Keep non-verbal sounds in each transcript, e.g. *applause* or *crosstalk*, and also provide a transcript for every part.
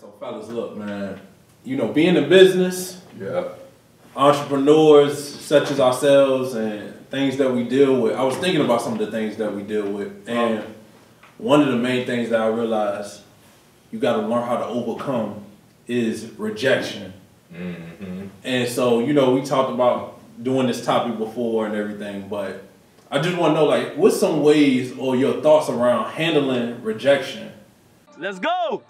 So, fellas, look, man. You know, being in business, Yeah. entrepreneurs such as ourselves, and things that we deal with. I was thinking about some of the things that we deal with, and one of the main things that I realized you got to learn how to overcome is rejection. Mm-hmm. And so, you know, we talked about doing this topic before and everything, but I just want to know, like, what's some ways or your thoughts around handling rejection? Let's go.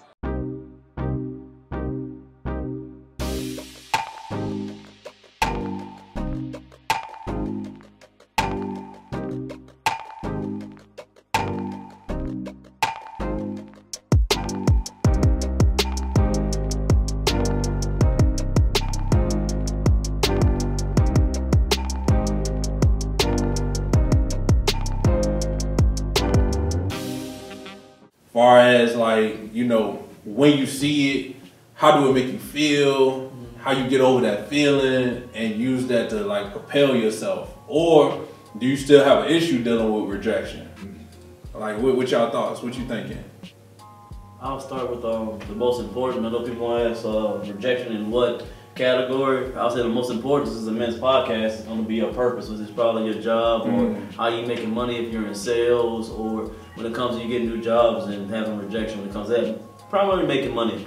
Far as like you know when you see it how do it make you feel? How you get over that feeling and use that to like propel yourself? Or do you still have an issue dealing with rejection? Like what, what y'all thoughts? What you thinking? I'll start with um, the most important. I know people ask uh, rejection and what category. I'll say the most important is the men's podcast. It's going to be a purpose, which is probably your job or Mm. how you making money if you're in sales or when it comes to you getting new jobs and having rejection when it comes to that. Probably making money.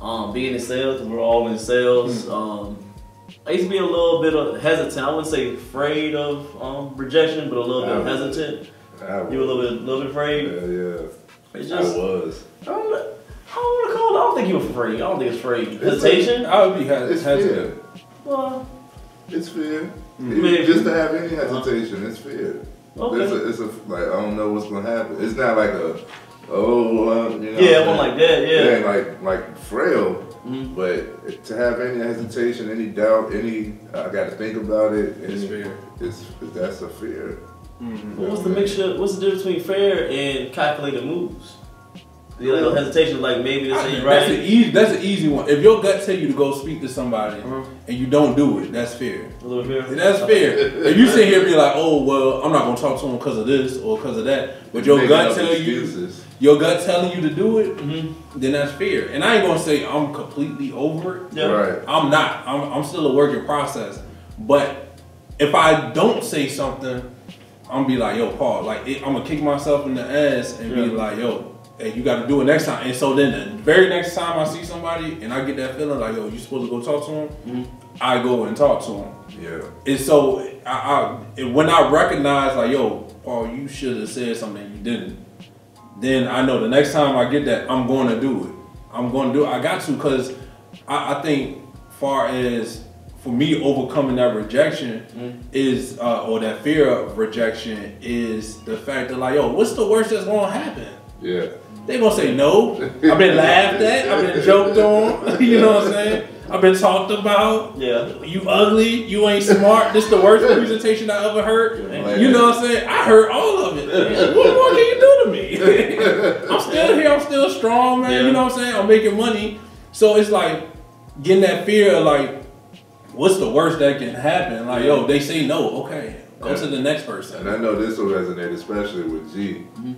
Um, being in sales, we're all in sales. Um, I used to be a little bit of hesitant. I wouldn't say afraid of um, rejection, but a little bit I hesitant. Was. You were a little bit, little bit afraid. Yeah, yeah. It's just, I was. I don't, know- I don't want to call it. I don't think you were afraid. I don't think it's afraid. Hesitation? i would be hes- It's hesitant. Well, It's fear. Maybe. Just to have any hesitation, it's fear. Okay. It's a, it's a like I don't know what's gonna happen. It's not like a oh uh, you know. yeah, one like that. It Yeah. ain't like like frail, Mhm. but to have any hesitation, any doubt, any I got to think about it. It's any- fear. It's that's a fear. But what's the mixture? What's the difference between fair and calculated moves? You like no hesitation, like maybe this ain't that's an right. easy that's an easy one if your gut tell you to go speak to somebody Mhm. and you don't do it that's fear A little fear. That's fair. *laughs* If you sit here and be like, oh well, I'm not gonna talk to him because of this or because of that, but your gut up tell you, your gut telling you to do it, Mhm. then that's fair. And I ain't gonna say I'm completely over it. Yeah. Right. I'm not. I'm, I'm still a work in process. But if I don't say something, I'm be like, yo, Paul, like it, I'm gonna kick myself in the ass and be like, yo, hey, you got to do it next time. And so then the very next time I see somebody and I get that feeling like, yo, you supposed to go talk to him, Mhm. I go and talk to him. Yeah. And so I, I and when I recognize like, yo, Paul, you should have said something you didn't. Then I know the next time I get that, I'm going to do it. I'm going to do it. I got to because I, I think far as for me overcoming that rejection is uh, or that fear of rejection is the fact that like, yo, what's the worst that's going to happen? Yeah. They gonna say no. I've been laughed at. I've been joked on. *laughs* You know what I'm saying? I've been talked about. Yeah. You ugly, you ain't smart. This the worst *laughs* presentation I ever heard. Man. You know what I'm saying? I heard all of it. What more can you do to me? *laughs* I'm still here, I'm still strong, man. Yeah. You know what I'm saying? I'm making money. So it's like getting that fear of like, what's the worst that can happen? Like, yo, they say no, okay. Go to the next person. And I know this will resonate especially with G. Mm-hmm.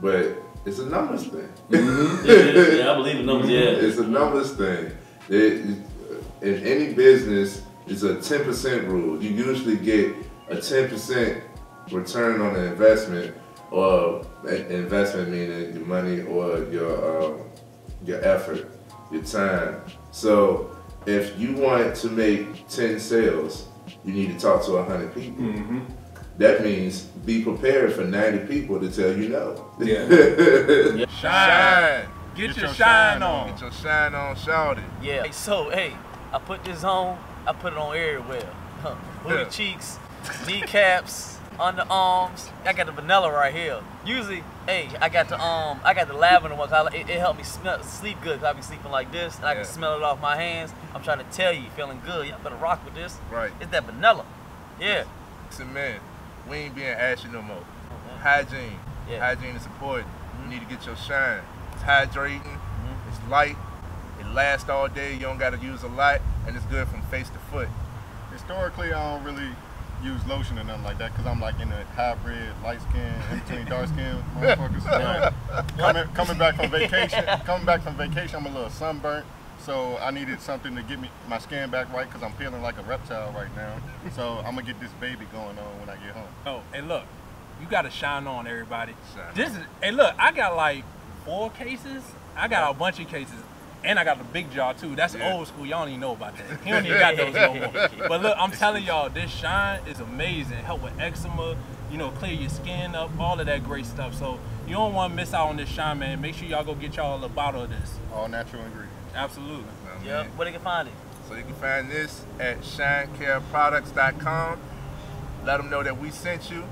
But it's a numbers thing. yeah, yeah, yeah, I believe in numbers. Yeah. *laughs* It's a numbers thing. It- in any business, it's a 10% rule. You usually get a 10% return on the investment, or a- investment meaning your money or your um, your effort, your time. So if you want to make 10 sales, you need to talk to 100 people. Mm-hmm. That means be prepared for 90 people to tell you no. Yeah. *laughs* Shine. Get, your, shine, on. Get your shine on, shout it. Yeah. Hey, so hey, I put this on. I put it on everywhere. *laughs* Huh. Booty Yeah. cheeks, kneecaps, *laughs* underarms. I got the vanilla right here. Usually, hey, I got the um, I got the lavender one. 'cause I, it, it helped me smell, sleep good. Cause I be sleeping like this, and I can smell it off my hands. I'm trying to tell you, feeling good. Y'all better rock with this. Right. It's that vanilla. Yeah. Listen, man, we ain't being ashy no more. Uh-huh. Hygiene. Yeah. Hygiene is important. You mm-hmm. need to get your shine. It's hydrating. Mm-hmm. It's light. It lasts all day. You don't got to use a lot, and it's good from face to foot. historically, I don't really use lotion or nothing like that because I'm like in a hybrid, light skin, in between dark skin *laughs* motherfuckers. *laughs* Coming, coming back from vacation, coming back from vacation, I'm a little sunburnt. So I needed something to get me my skin back right because I'm feeling like a reptile right now. So I'm gonna get this baby going on when I get home. Oh, and look, you gotta shine on everybody. Shine This is hey look, I got like four cases. I got a bunch of cases. And I got the big jaw too. That's Yeah. old school. Y'all don't even know about that. *laughs* He don't even got those no more. But look, I'm telling y'all, this shine is amazing. Help with eczema, you know, clear your skin up, all of that great stuff. So you don't want to miss out on this shine, man. Make sure y'all go get y'all a bottle of this. All natural ingredients. Absolutely. Know what I Yep. mean? Where they can find it? So you can find this at shinecareproducts.com. Let them know that we sent you.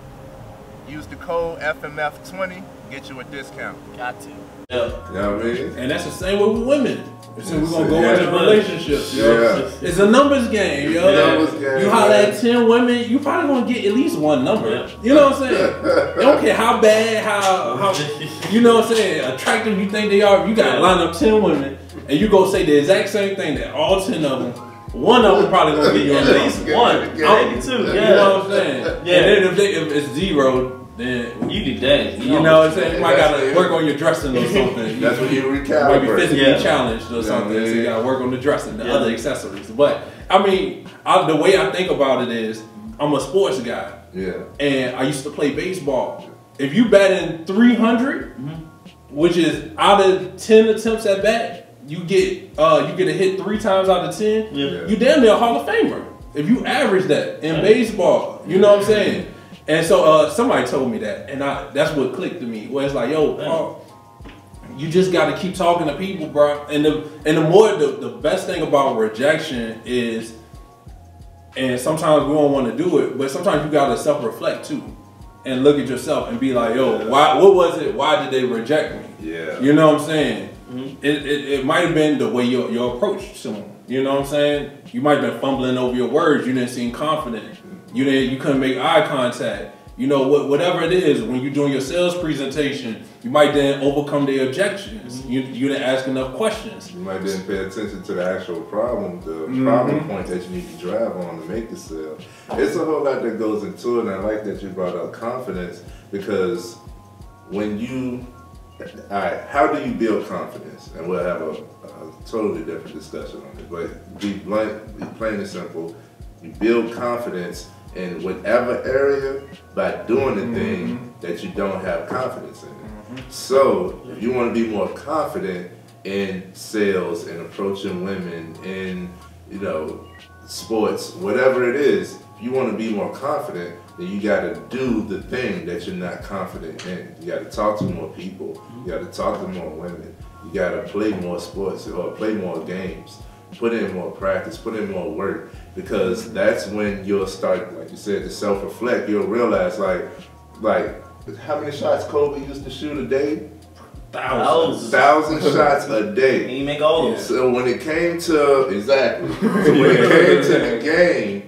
Use the code FMF20, get you a discount. Got to. Yeah. You know what I mean? And that's the same way with women. So we're gonna go Yeah. into relationships, yo. Yeah. It's a numbers game, yo. Numbers game, you holler man. at ten women, you probably gonna get at least one number. Yeah. You know what I'm saying? *laughs* They don't care how bad, how how you know what I'm saying, attractive you think they are. You gotta line up ten women, and you go say the exact same thing that all ten of them. One of them probably gonna get you At least one, Yeah. maybe two. Oh, you Yeah. know what I'm saying? Yeah. And then if, they, if it's zero, then You did that. you know what I'm saying. You might That's gotta it. work on your dressing or something. *laughs* That's when you You might be physically Yeah. challenged or Yeah, something, so you man. gotta work on the dressing, the Yeah. other accessories. But I mean, I, the way I think about it is, I'm a sports guy, Yeah. and I used to play baseball. If you bat in 300, mm-hmm. which is out of 10 attempts at bat, you get uh, you get a hit three times out of 10. Yeah. You damn near a Hall of Famer if you average that in baseball. You know what I'm saying? And so uh, somebody told me that, and I that's what clicked to me. Where it's like, yo, Paul, you just got to keep talking to people, bro. And the and the more the, the best thing about rejection is, and sometimes we don't want to do it, but sometimes you got to self reflect too, and look at yourself and be like, yo, why? What was it? Why did they reject me? Yeah. You know what I'm saying? Mm-hmm. It, it, it might have been the way you, your approach to them. You know what I'm saying? You might have been fumbling over your words. You didn't seem confident. You didn't. You couldn't make eye contact. You know what? Whatever it is, when you're doing your sales presentation, you might then overcome the objections. Mm-hmm. You you didn't ask enough questions. You might didn't pay attention to the actual problem, the Mm-hmm. problem point that you need to drive on to make the sale. It's a whole lot that goes into it, and I like that you brought up confidence because when you, all right, how do you build confidence? And we'll have a, a totally different discussion on it, but be blunt, be plain and simple. You build confidence in whatever area by doing the thing mm-hmm. that you don't have confidence in. Mm-hmm. So, if you want to be more confident in sales and approaching women in, you know, sports, whatever it is, you want to be more confident, then you got to do the thing that you're not confident in. You got to talk to more people. You got to talk to more women. You got to play more sports or play more games. Put in more practice. Put in more work because that's when you'll start, like you said, to self-reflect. You'll realize, like, like how many shots Kobe used to shoot a day? Thousands. Thousand *laughs* shots a day. And day. you make all of them. So when it came to exactly, so *laughs* when it came to the game,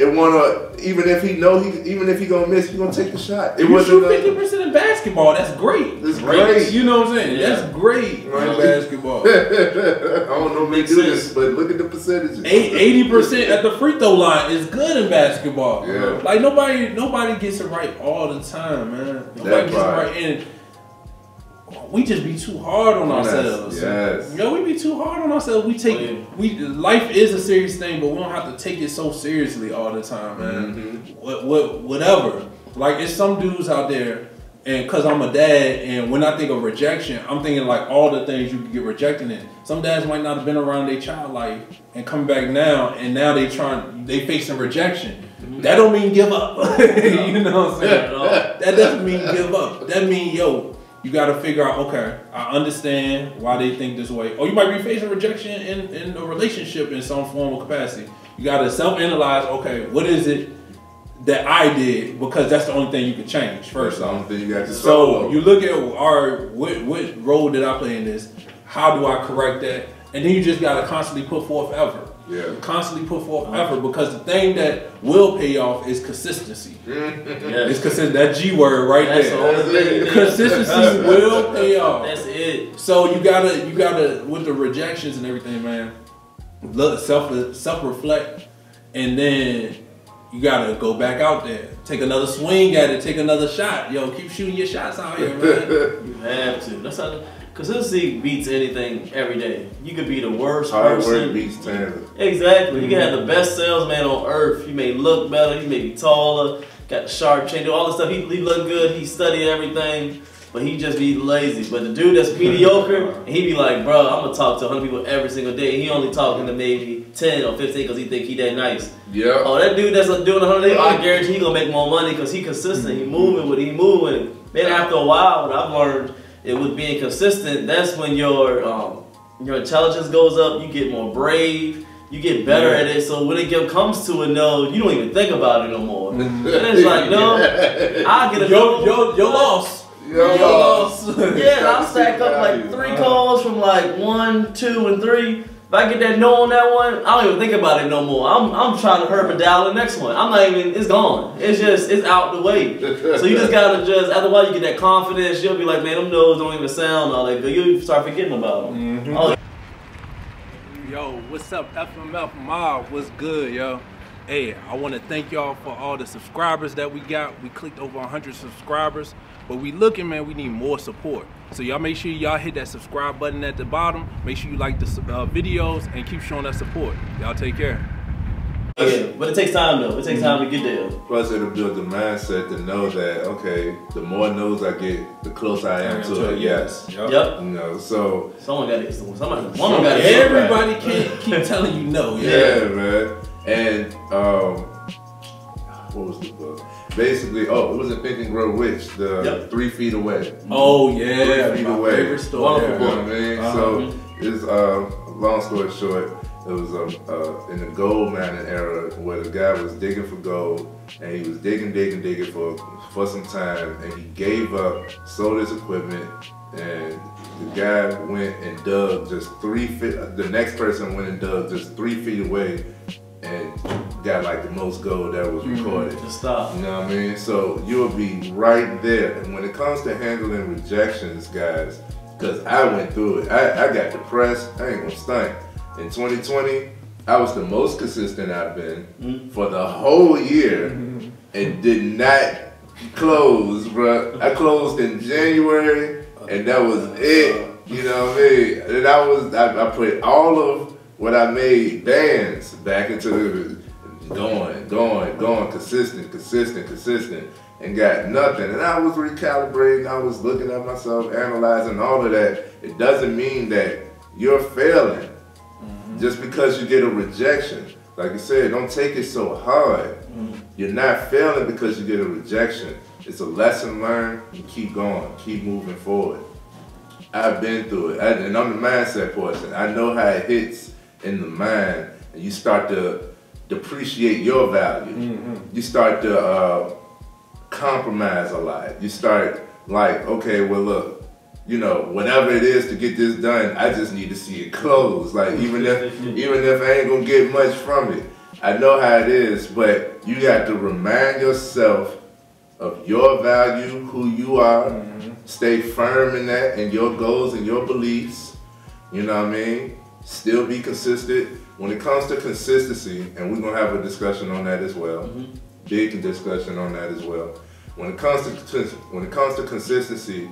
it wanna even if he know he even if he gonna miss, he gonna take the shot. It you wasn't shoot fifty percent in basketball. That's great. It's great. You know what I'm saying? Yeah. That's great in Right. basketball. *laughs* I don't know if they Makes do sense. this, but look at the percentages. Eighty percent at the free throw line is good in basketball. Yeah. Like nobody, nobody gets it right all the time, man. Nobody That gets it right, and we just be too hard on Yes, ourselves. yes. Yo, we be too hard on ourselves. We take Oh, yeah. we life is a serious thing, but we don't have to take it so seriously all the time, man. Mhm. What, what, whatever. Like it's some dudes out there, and cause I'm a dad, and when I think of rejection, I'm thinking like all the things you could get rejected in. Some dads might not have been around their child life and come back now, and now they trying they facing rejection. That don't mean give up. *laughs* you know what I'm saying? Not at that doesn't mean give up. That mean yo, you got to figure out. Okay, I understand why they think this way. Or you might be facing rejection in in a relationship in some form or capacity. You got to self analyze. Okay, what is it that I did? Because that's the only thing you can change. First, First the off. only thing you got to So you look at our what what role did I play in this? How do I correct that? And then you just gotta constantly put forth effort. Yeah. Constantly put forth effort because the thing that will pay off is consistency. *laughs* Yes. It's consistent. That G word right That's there. the only. Consistency *laughs* will pay off. That's it. So you gotta you gotta with the rejections and everything, man. Look, self self reflect, and then you gotta go back out there, take another swing at it, take another shot. Yo, keep shooting your shots out here, man. *laughs* You have to. That's how. Consistency beats anything every day. You could be the worst Hard person. work beats talent. Exactly. You can have mm-hmm. the best salesman on earth. You may look better. You may be taller. Got the sharp chin. Do all the stuff. He, he look good. He studied everything. But he just be lazy. But the dude that's mediocre, he be like, bro, I'm gonna talk to 100 people every single day. And he only talking to maybe 10 or 15 because he think he that nice. Yeah. Oh, that dude that's doing 100 days, I guarantee he gonna make more money because he consistent. He moving with he moving. Then after a while, what I've learned it with being consistent, that's when your um, your intelligence goes up. You get more brave. You get better Yeah. at it. So when it comes to a no, you don't even think about it no more. *laughs* and it's like no, I get a yo, no. yo, yo, loss. Yo, Yo, loss. Yeah, I'll stack up like three calls from like one, two, and three. If I get that no on that one, I don't even think about it no more. I'm I'm trying to Herman dial the next one. I'm not even. It's gone. It's just it's out the way. So you just gotta just after a while you get that confidence. You'll be like, man, them no's don't even sound all that good. You'll start forgetting about them. Mm-hmm. Oh, Yo, what's up, FMF Mob? What's good, yo? Hey, I want to thank y'all for all the subscribers that we got. We clicked over 100 subscribers, but we looking, man, we need more support. So y'all make sure y'all hit that subscribe button at the bottom. Make sure you like the uh, videos and keep showing that support. Y'all take care. yeah, but it takes time though. It takes time to get there. Plus, it'll build the mindset to know that okay, the more no's I get, the closer I am to a yes. Yup. Yep. You know, so Someone got it. Somebody, one got it. Everybody can't keep *laughs* telling you no. yeah, Yeah. man. And um, what was the book? Basically, oh, it was a Think and Grow Rich, the Yep. Three Feet Away. Oh yeah. Three feet my away. favorite story. Wonderful You know I mean? Uh-huh. So it's uh, long story short, it was um, uh, in the gold mining era where the guy was digging for gold, and he was digging, digging, digging for for some time, and he gave up, sold his equipment, and the guy went and dug just three feet. The next person went and dug just three feet away, and got like the most gold that was mm-hmm. recorded. Just stop. You know what I mean? So you'll be right there. And when it comes to handling rejections, guys, because I went through it, I, I got depressed. I ain't gonna stink. In 2020, I was the most consistent I've been mm-hmm. for the whole year mm-hmm. and did not close, bro. I closed in January and that was it. You know what I mean? And I was, I, I put all of what I made bands back into the going, going, going, consistent, consistent, consistent, and got nothing. And I was recalibrating, I was looking at myself, analyzing all of that. It doesn't mean that you're failing mm-hmm. just because you get a rejection. Like I said, don't take it so hard. Mm-hmm. You're not failing because you get a rejection. It's a lesson learned. You keep going, keep moving forward. I've been through it, I, and I'm the mindset person. I know how it hits in the mind, and you start to depreciate your value. Mm-hmm. You start to uh, compromise a lot. You start like, okay, well, look, you know, whatever it is to get this done, I just need to see it close. Like mm-hmm. even if *laughs* even if I ain't gonna get much from it, I know how it is. But you got to remind yourself of your value, who you are. Mm-hmm. Stay firm in that, and your goals and your beliefs. You know what I mean? Still be consistent. When it comes to consistency, and we're gonna have a discussion on that as well. Big discussion on that as well. When it comes to when it comes to consistency,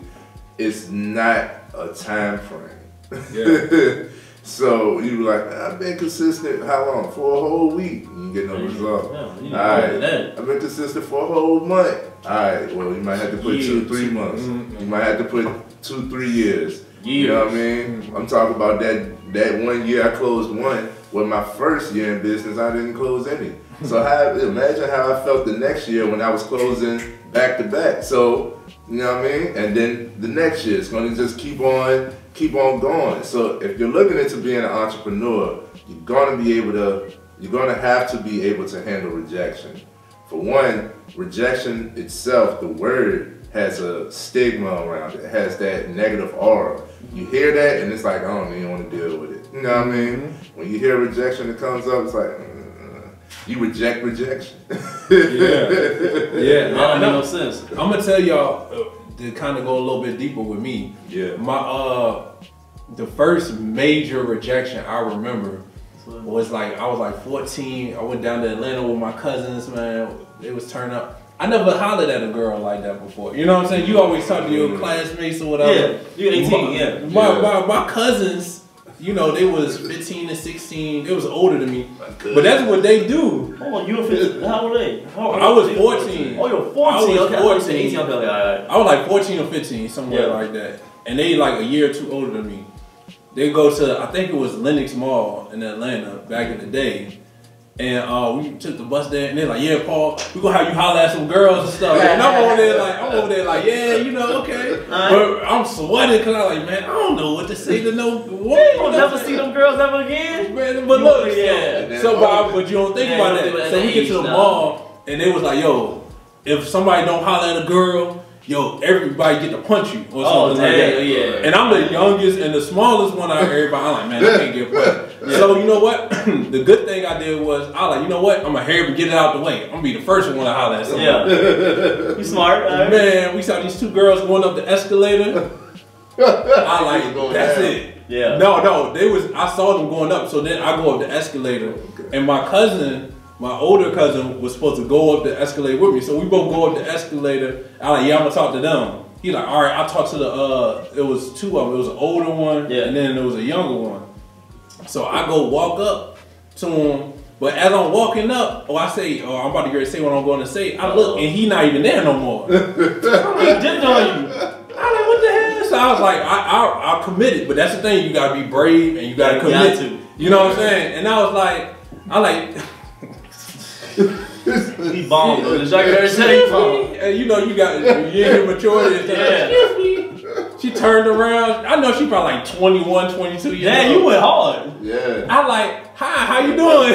it's not a time frame. Yeah. *laughs* so you like, I've been consistent how long? For a whole week. You get no result. Yeah, you need All right. I've been consistent for a whole month. All right. Well, you might have to put two, Years. three months. Mhm. You might have to put two, three years. years. You know what I mean? I'm talking about that that one year I closed one. Well, my first year in business, I didn't close any. So *laughs* how, imagine how I felt the next year when I was closing back to back. So you know what I mean? And then the next year, it's going to just keep on, keep on going. So if you're looking into being an entrepreneur, you're going to be able to, you're going to have to be able to handle rejection. For one, rejection itself, the word has a stigma around it. It has that negative aura. You hear that and it's like, I don't even want to deal with it. You know what I mean? When you hear rejection that comes up, it's like, mm, you reject rejection. *laughs* Yeah. Yeah. That don't no. no sense. I'm gonna tell y'all uh, to kind of go a little bit deeper with me. Yeah. My uh, the first major rejection I remember was like I was like 14. I went down to Atlanta with my cousins, man. It was turn up. I never hollered at a girl like that before. You know what I'm saying? You always talk to your mm-hmm. classmates or whatever. Yeah, you're 18, My- yeah. My, Yeah. my, my cousins, you know, they was 15 and 16. They was older than me. But that's what they do. Hold on, you were 15. How old are they? How, I was 14. Oh, you're 14. I was okay, I thought you said 14. 18. Okay, okay, all right. I was like 14 or 15, somewhere Yeah. like that. And they like a year or two older than me. They go to, I think it was Lenox Mall in Atlanta back in the day. And uh, we took the bus there, and they're like, "Yeah, Paul, we gonna have you holler at some girls and stuff." And I'm over there like, I'm over there like, "Yeah, you know, okay." But I'm sweating because I'm like, "Man, I don't know what to say to no woman." You'll never see them girls ever again. Man, but look, Yeah. So, but, but you don't think Yeah, about you don't that. So we get to the mall, and they was like, "Yo, if somebody don't holler at a girl, yo, everybody get to punch you or Oh, something like that." yeah. And I'm the youngest and the smallest one out of everybody. I'm like, man, I can't get punched. So you know what? *clears throat* the good thing I did was I like, you know what? I'm gonna hurry and get it out the way. I'm gonna be the first one to holler at somebody. Yeah. you smart. all right. Man, we saw these two girls going up the escalator. *laughs* I like Going that's down. it. Yeah. No, no, they was. I saw them going up, so then I go up the escalator, and my cousin, my older cousin, was supposed to go up the escalator with me. So we both go up the escalator. I like, yeah, I'm gonna talk to them. He like, all right, I'll talk to the. uh It was two of them. It was an older one, Yeah. and then there was a younger one. So I go walk up to him. But as I'm walking up, oh, I say, oh, I'm about to get to say what I'm going to say. I look, and he not even there no more. *laughs* He dipped on you. I like, what the hell? So I was like, I, I, I committed, but that's the thing. You gotta be brave and you gotta You commit. got to. You know what I'm saying? And I was like, I like, He bombed though. The Jacques Harris said he bombed. and you know, you got you ain't maturity and stuff. Yeah. Excuse me. She turned around. I know she probably like 21, 22 years Damn, old. you went hard. Yeah. I like, hi, how you doing?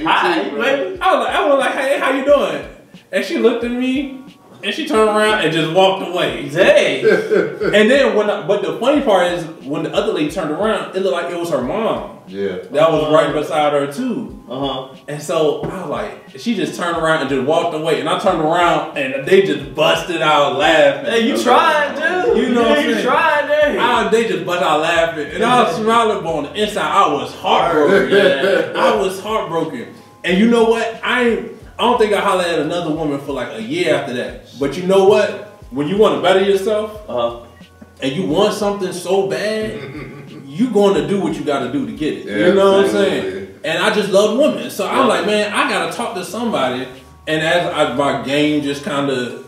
You *laughs* Hi, too, bro. baby. I was like, I was like, hey, how you doing? And she looked at me, and she turned around and just walked away. Dang. *laughs* And then when, I, but the funny part is when the other lady turned around, it looked like it was her mom Yeah. that was right beside her too. Uh huh. And so I was like, she just turned around and just walked away. And I turned around and they just busted out laughing. Hey, you tried, dude. You know what I'm you saying? tried, dude. I, they just busted out laughing. And I was smiling, but on the inside, I was heartbroken. Yeah. *laughs* I was heartbroken. And you know what? I ain't, I don't think I hollered at another woman for like a year after that. But you know what? When you want to better yourself Uh huh. and you want something so bad, *laughs* you going to do what you got to do to get it. Yeah, you know what I'm saying? And I just love women. So I'm like, man, I got to talk to somebody. And as I, my game just kind of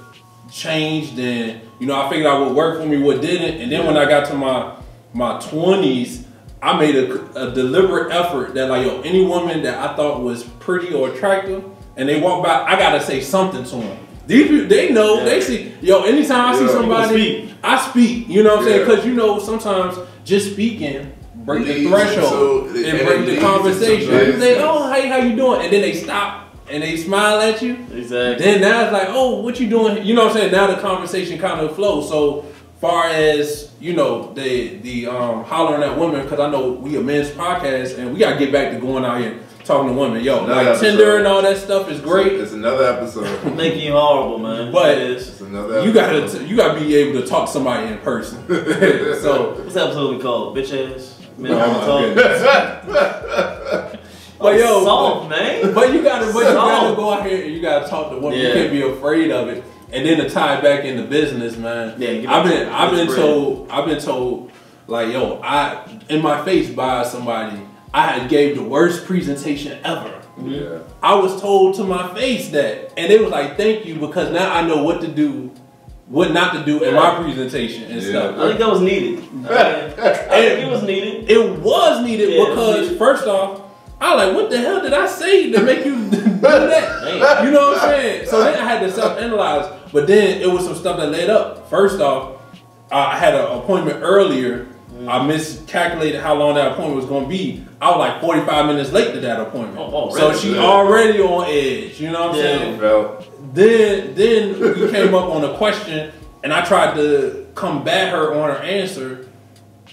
changed and, you know, I figured out what worked for me, what didn't. And then when I got to my, my 20s, I made a, a deliberate effort that like, yo, any woman that I thought was pretty or attractive and they walk by, I got to say something to them. These people, they know, Yeah. they see, yo, anytime I see Yeah. You somebody, speak. I speak, you know what I'm saying? Because you know, sometimes just speaking break the threshold into- and and break the conversation. into You say, business. oh, hey, how you doing? And then they stop and they smile at you. Exactly. Then now it's like, oh, what you doing? You know what I'm saying? Now the conversation kind of flows. So far as you know, the the um, hollering at women because I know we a men's podcast and we gotta get back to going out here talking to women. Yo, Another like episode. Tinder and all that stuff is great, It's another episode. Making you horrible, man. But- It is. It's another episode. you gotta t- you gotta be able to talk to somebody in person. *laughs* so, What's the episode we called? Bitch ass. Men Oh, Talk. okay. *laughs* but yo, soft, man. But you gotta, but you gotta go out here and you gotta talk to women. You can't be afraid of it. And then to tie it back into business, man. Yeah, I've been, I've been bread. told, I've been told, like, yo, I in my face by somebody, I had gave the worst presentation ever. Yeah. I was told to my face that, and they was like, "Thank you," because now I know what to do, what not to do in my presentation and Yeah. stuff. I think that was needed. I think- I think it was needed. It was needed Yeah, it was because needed. first off, I was like, what the hell did I say to make you *laughs* do that? *laughs* Damn. You know what I'm saying? So then I had to self-analyze. But then it was some stuff that led up. First off, I had an appointment earlier. I miscalculated how long that appointment was going to be. I was like 45 minutes late to that appointment. Oh, so already? she Yeah. already on edge. You know what I'm Yeah. saying? Felt. Then then we came up on a question and I tried to combat her on her answer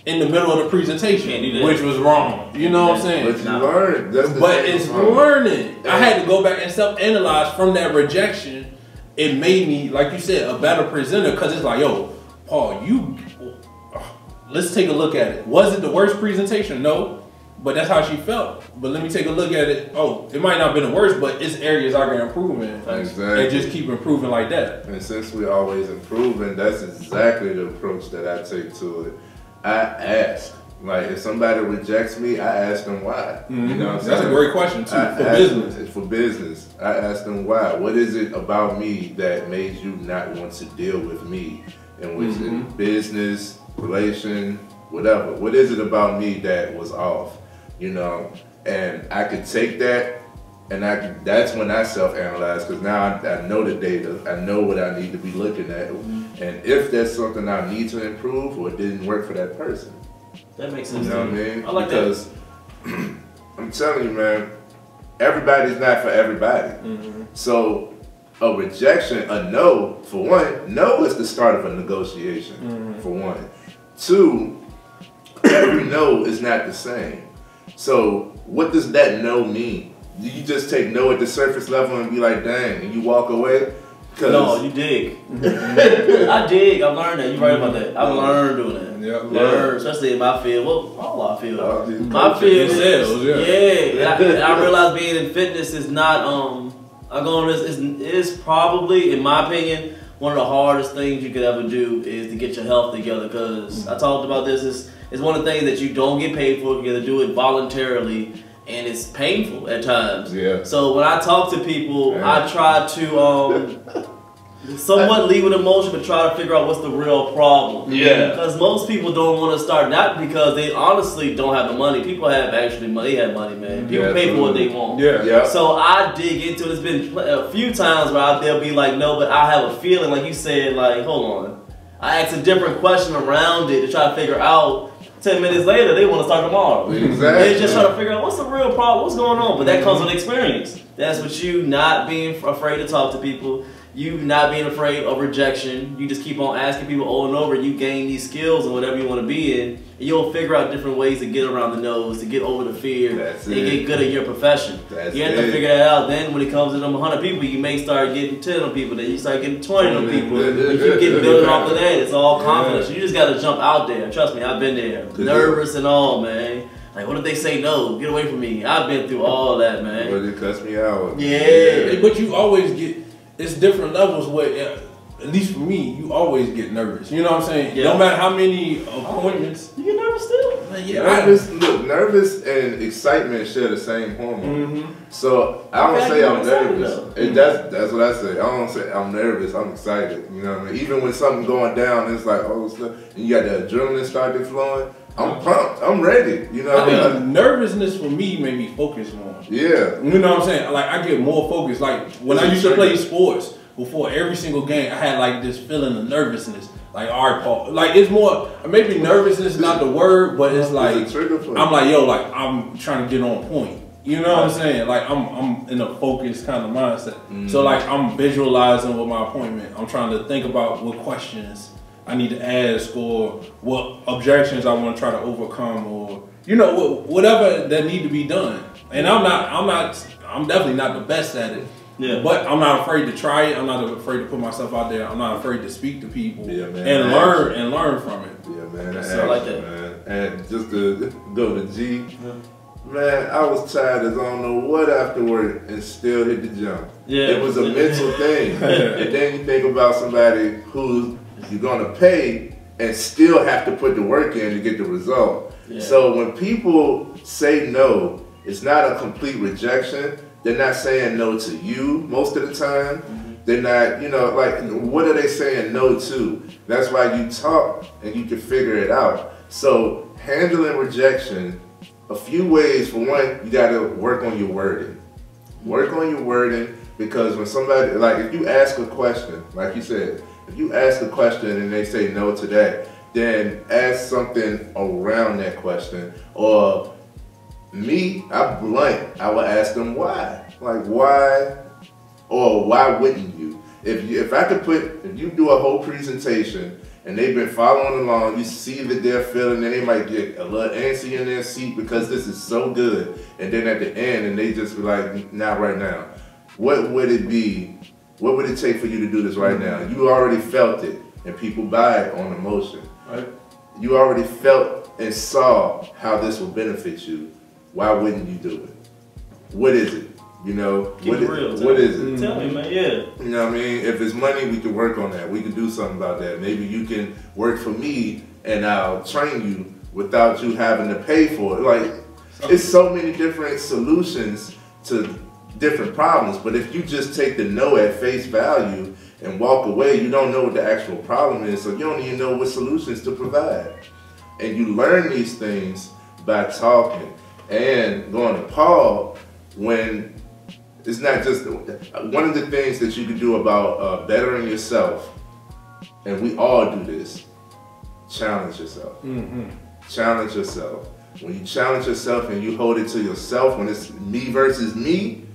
in the middle of the presentation, Can't do that. which was wrong. You know what I'm But saying? you Nah. learned. That's the But it's from- learning. I had to go back and self-analyze from that rejection. It made me, like you said, a better presenter because it's like, yo, Paul, you. Let's take a look at it. Was it the worst presentation? No. But that's how she felt. But let me take a look at it. Oh, it might not have been the worst, but it's areas I can improve in. Exactly. And just keep improving like that. And since we're always improving, that's exactly the approach that I take to it. I ask. Like if somebody rejects me, I ask them why. You know what I'm Mm-hmm. That's a saying? great question too I for business. them- for business. I ask them why. What is it about me that made you not want to deal with me? And was Mm-hmm. it business, relation, whatever? What is it about me that was off? You know, and I could take that, and I could, that's when I self-analyze because now I, I know the data. I know what I need to be looking at, Mm-hmm. and if there's something I need to improve or it didn't work for that person. That makes sense. You know what I mean? I like because *clears throat* I'm telling you, man, everybody's not for everybody. Mm-hmm. So a rejection, a no, for one, no is the start of a negotiation. Mm-hmm. For one, two, every no is not the same. So what does that no mean? Do you just take no at the surface level and be like, dang, and you walk away? Cause No, you dig. *laughs* I dig. I've learned that. You're right about that. I've learned doing that. Yeah. Learned, especially in my field. Well, all our field. These my field is sales, yeah. yeah. I, and *laughs* I realize being in fitness is not. Um, I go on this is is probably, in my opinion, one of the hardest things you could ever do is to get your health together. Because I talked about this. Is it's one of the things that you don't get paid for. You got to do it voluntarily, and it's painful at times. Yeah. So when I talk to people, Yeah. I try to um, somewhat leave with emotion, but try to figure out what's the real problem. Yeah. Because most people don't want to start, not because they honestly don't have the money. People have actually money. They have money, man. People Yeah, pay for what they want. Yeah. Yeah. So I dig into it. It's been a few times where I, they'll be like, no, but I have a feeling, like you said, like, hold on. I ask a different question around it to try to figure out. Ten minutes later, they want to start tomorrow. Exactly. They just try to figure out what's the real problem, what's going on. But that comes with experience. That's what you not being afraid to talk to people. You not being afraid of rejection. You just keep on asking people over and over. You gain these skills and whatever you want to be in. And you'll figure out different ways to get around the nose, to get over the fear, That's and it. get good at your profession. That's you have to it. figure that out. Then when it comes to them 100 people, you may start getting 10 of people. Then you start getting 20 of people. if You keep getting building off of that. It's all confidence. You just got to jump out there. Trust me, I've been there. Nervous and all, man. Like, what if they say no? Get away from me. I've been through all that, man. But it cuts me out. Yeah. But you always get it's different levels where yeah, at least for me, you always get nervous. You know what I'm saying? Yeah. No matter how many appointments. You get nervous still? Man, yeah, I- Nervous, look, nervous and excitement share the same hormone. Mhm. So I don't say I'm nervous. though. And that's that's what I say. I don't say I'm nervous. I'm excited. You know what I mean? Even when something going down, it's like oh, stuff, and you got the adrenaline started flowing. I'm pumped. I'm ready. You know I I think mean? nervousness for me made me focus more. Yeah. You know what I'm saying? Like I get more focused. Like when I used to play sports, before every single game, I had like this feeling of nervousness. Like all right, Paul. Like it's more maybe nervousness is not the word, but it's like It's a trigger for. I'm like yo, like I'm trying to get on point. You know what I'm saying? Like I'm I'm in a focused kind of mindset. Mm. So like I'm visualizing with my appointment. I'm trying to think about what questions I need to ask or what objections I want to try to overcome or you know whatever that need to be done. And I'm not I'm not I'm definitely not the best at it. Yeah. But I'm not afraid to try it. I'm not afraid to put myself out there. I'm not afraid to speak to people Yeah, man. and learn and learn from it. Yeah, man. So I like action, that. man. And just to go to G, man, I was tired as I don't know what afterward and still hit the jump. Yeah. It was a mental thing. *laughs* and then you think about somebody who you're gonna pay and still have to put the work in to get the result. Yeah. So when people say no, it's not a complete rejection. They're not saying no to you most of the time. Mm-hmm. They're not, you know, like what are they saying no to? That's why you talk and you can figure it out. So handling rejection, a few ways. For one, you gotta work on your wording. Work on your wording because when somebody like if you ask a question, like you said, if you ask a question and they say no to that, then ask something around that question. Or me, I'm blunt. I would ask them why. Like why or why wouldn't you? If you, if I could put if you do a whole presentation and they've been following along, you see that they're feeling and they might get a little antsy in their seat because this is so good. And then at the end and they just be like, not right now. What would it be? What would it take for you to do this right now? You already felt it and people buy it on emotion. Right. You already felt and saw how this will benefit you. why wouldn't you do it? What is it? You know, Keep what it is- real. what is me. it? Tell me, man. Yeah. You know what I mean? If it's money, we can work on that. We can do something about that. Maybe you can work for me and I'll train you without you having to pay for it. Like, it's so many different solutions to different problems. But if you just take the no at face value and walk away, you don't know what the actual problem is. So you don't even know what solutions to provide. And you learn these things by talking. And going to Paul, when it's not just one of the things that you can do about uh, bettering yourself, and we all do this. Challenge yourself. Challenge yourself. When you challenge yourself and you hold it to yourself, when it's me versus me,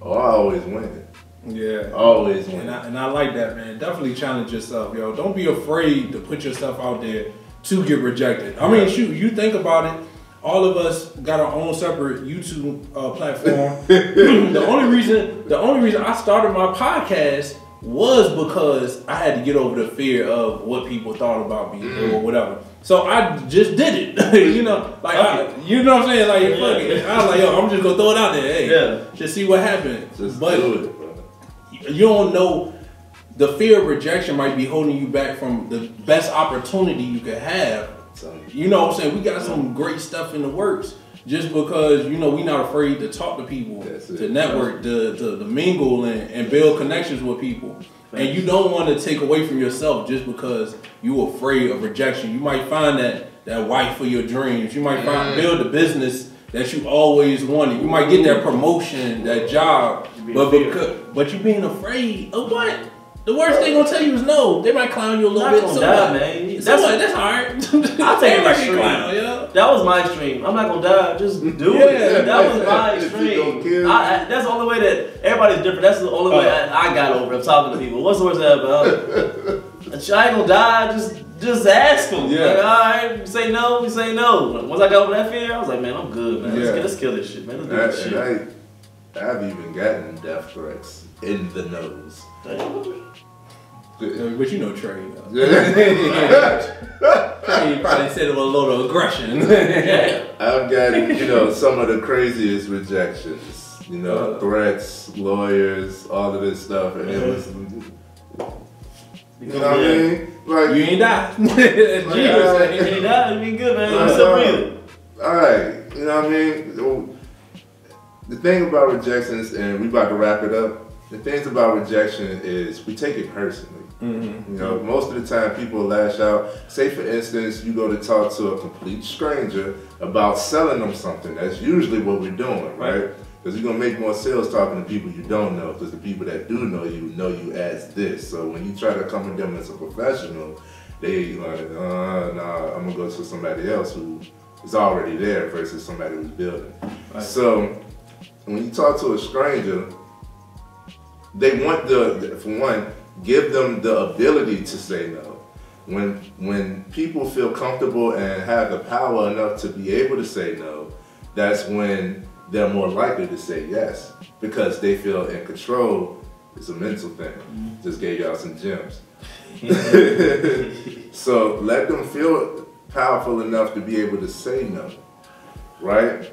oh, I always win. Yeah. Always win. And I, and I like that, man. Definitely challenge yourself, yo. Don't be afraid to put yourself out there to get rejected. I mean, shoot, you think about it. All of us got our own separate YouTube uh, platform. *laughs* the only reason, the only reason I started my podcast was because I had to get over the fear of what people thought about me or whatever. So I just did it. *laughs* you know, like I, you know what I'm saying? Like fuck it. I was like, yo, I'm just gonna throw it out there. Hey, Yeah. just see what happens. Just but do it, you don't know the fear of rejection might be holding you back from the best opportunity you could have. So, You know what I'm saying? We got some great stuff in the works just because, you know, we not afraid to talk to people, to network, to, to, to mingle and, and build connections with people. And you don't want to take away from yourself just because you afraid of rejection. You might find that that wife for your dreams. You might find build a business that you always wanted. You might get that promotion, that job, You but because, but you being afraid of what? The worst thing they gonna tell you is no. They might clown you a little Not bit. gonna So die, what? man. So That's- what? That's hard. *laughs* I'll take it Everybody extreme. can clown, yo. That was my extreme. I'm not gonna die. Just do Yeah, it. That was my if extreme. I, I, that's the only way that everybody's different. That's the only way Uh. I, I got over. I'm talking to people. What's the worst that ever? *laughs* I ain't gonna die. Just just ask them. Yeah. Like, all right, say no. We say no. Once I got over that fear, I was like, man, I'm good, man. Let's, let's kill this shit, man. Let's do and this shit. I, and I, I've even gotten death threats in the nose. Yeah, But you know Trey. *laughs* Yeah. *laughs* Trey probably said it with a little aggression. *laughs* I've gotten, you know, some of the craziest rejections. You know, Uh. threats, lawyers, all of this stuff, and it was, you know what I mean? Like, you ain't Yeah, Jesus. you died. You been good, man. Uh, I'm all right, you know what I mean? The thing about rejections, and we about to wrap it up. The things about rejection is we take it personally. Mm-hmm. You know, most of the time people lash out. Say, for instance, you go to talk to a complete stranger about selling them something. That's usually what we're doing, right? Because you're gonna make more sales talking to people you don't know. Because the people that do know you know you as this. So when you try to come at them as a professional, they like, uh, nah, I'm gonna go to somebody else who is already there versus somebody who's building. So when you talk to a stranger, they want the for one give them the ability to say no. When when people feel comfortable and have the power enough to be able to say no that's when they're more likely to say yes because they feel in control. It's a mental thing. Just gave y'all some gems. *laughs* So let them feel powerful enough to be able to say no right?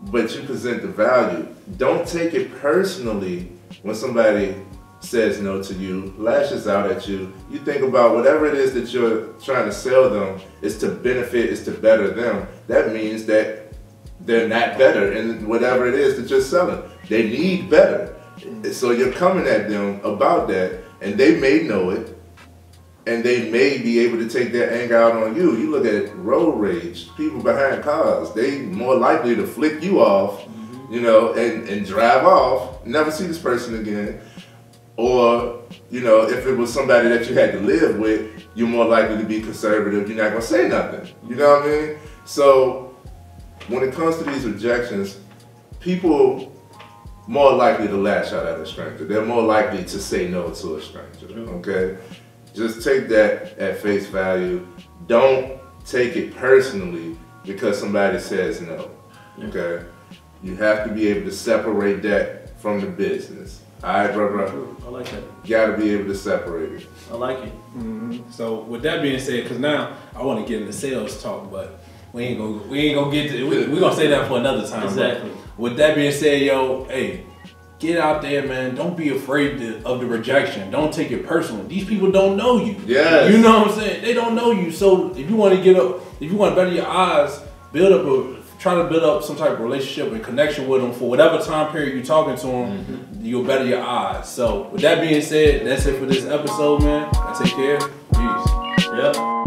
But you present the value. Don't take it personally when somebody says no to you, lashes out at you. You think about whatever it is that you're trying to sell them is to benefit, is to better them. That means that they're not better in whatever it is that you're selling. They need better. So you're coming at them about that, and they may know it, and they may be able to take their anger out on you. You look at road rage, people behind cars, they more likely to flick you off, mm-hmm. you know, and, and drive off, never see this person again. Or, you know, if it was somebody that you had to live with, you're more likely to be conservative. You're not gonna say nothing. You know what I mean? So when it comes to these rejections, people more likely to lash out at a stranger. They're more likely to say no to a stranger. Mm-hmm. Okay? Just take that at face value. Don't take it personally because somebody says no. Okay? You have to be able to separate that from the business. Alright, bro, bro. I like that. You gotta be able to separate it. I like it. Mm-hmm. So with that being said, because now I want to get into sales talk, but we ain't gonna we ain't gonna get to we, we gonna say that for another time. but Exactly. With that being said, yo, hey, get out there, man. Don't be afraid to, of the rejection. Don't take it personally. These people don't know you. Yes. You know what I'm saying? They don't know you. So if you want to get up, if you want to better your odds, build up a try to build up some type of relationship and connection with them for whatever time period you're talking to them. Mm-hmm. You'll better your odds. So with that being said, that's it for this episode, man. I take care. Peace. Yep.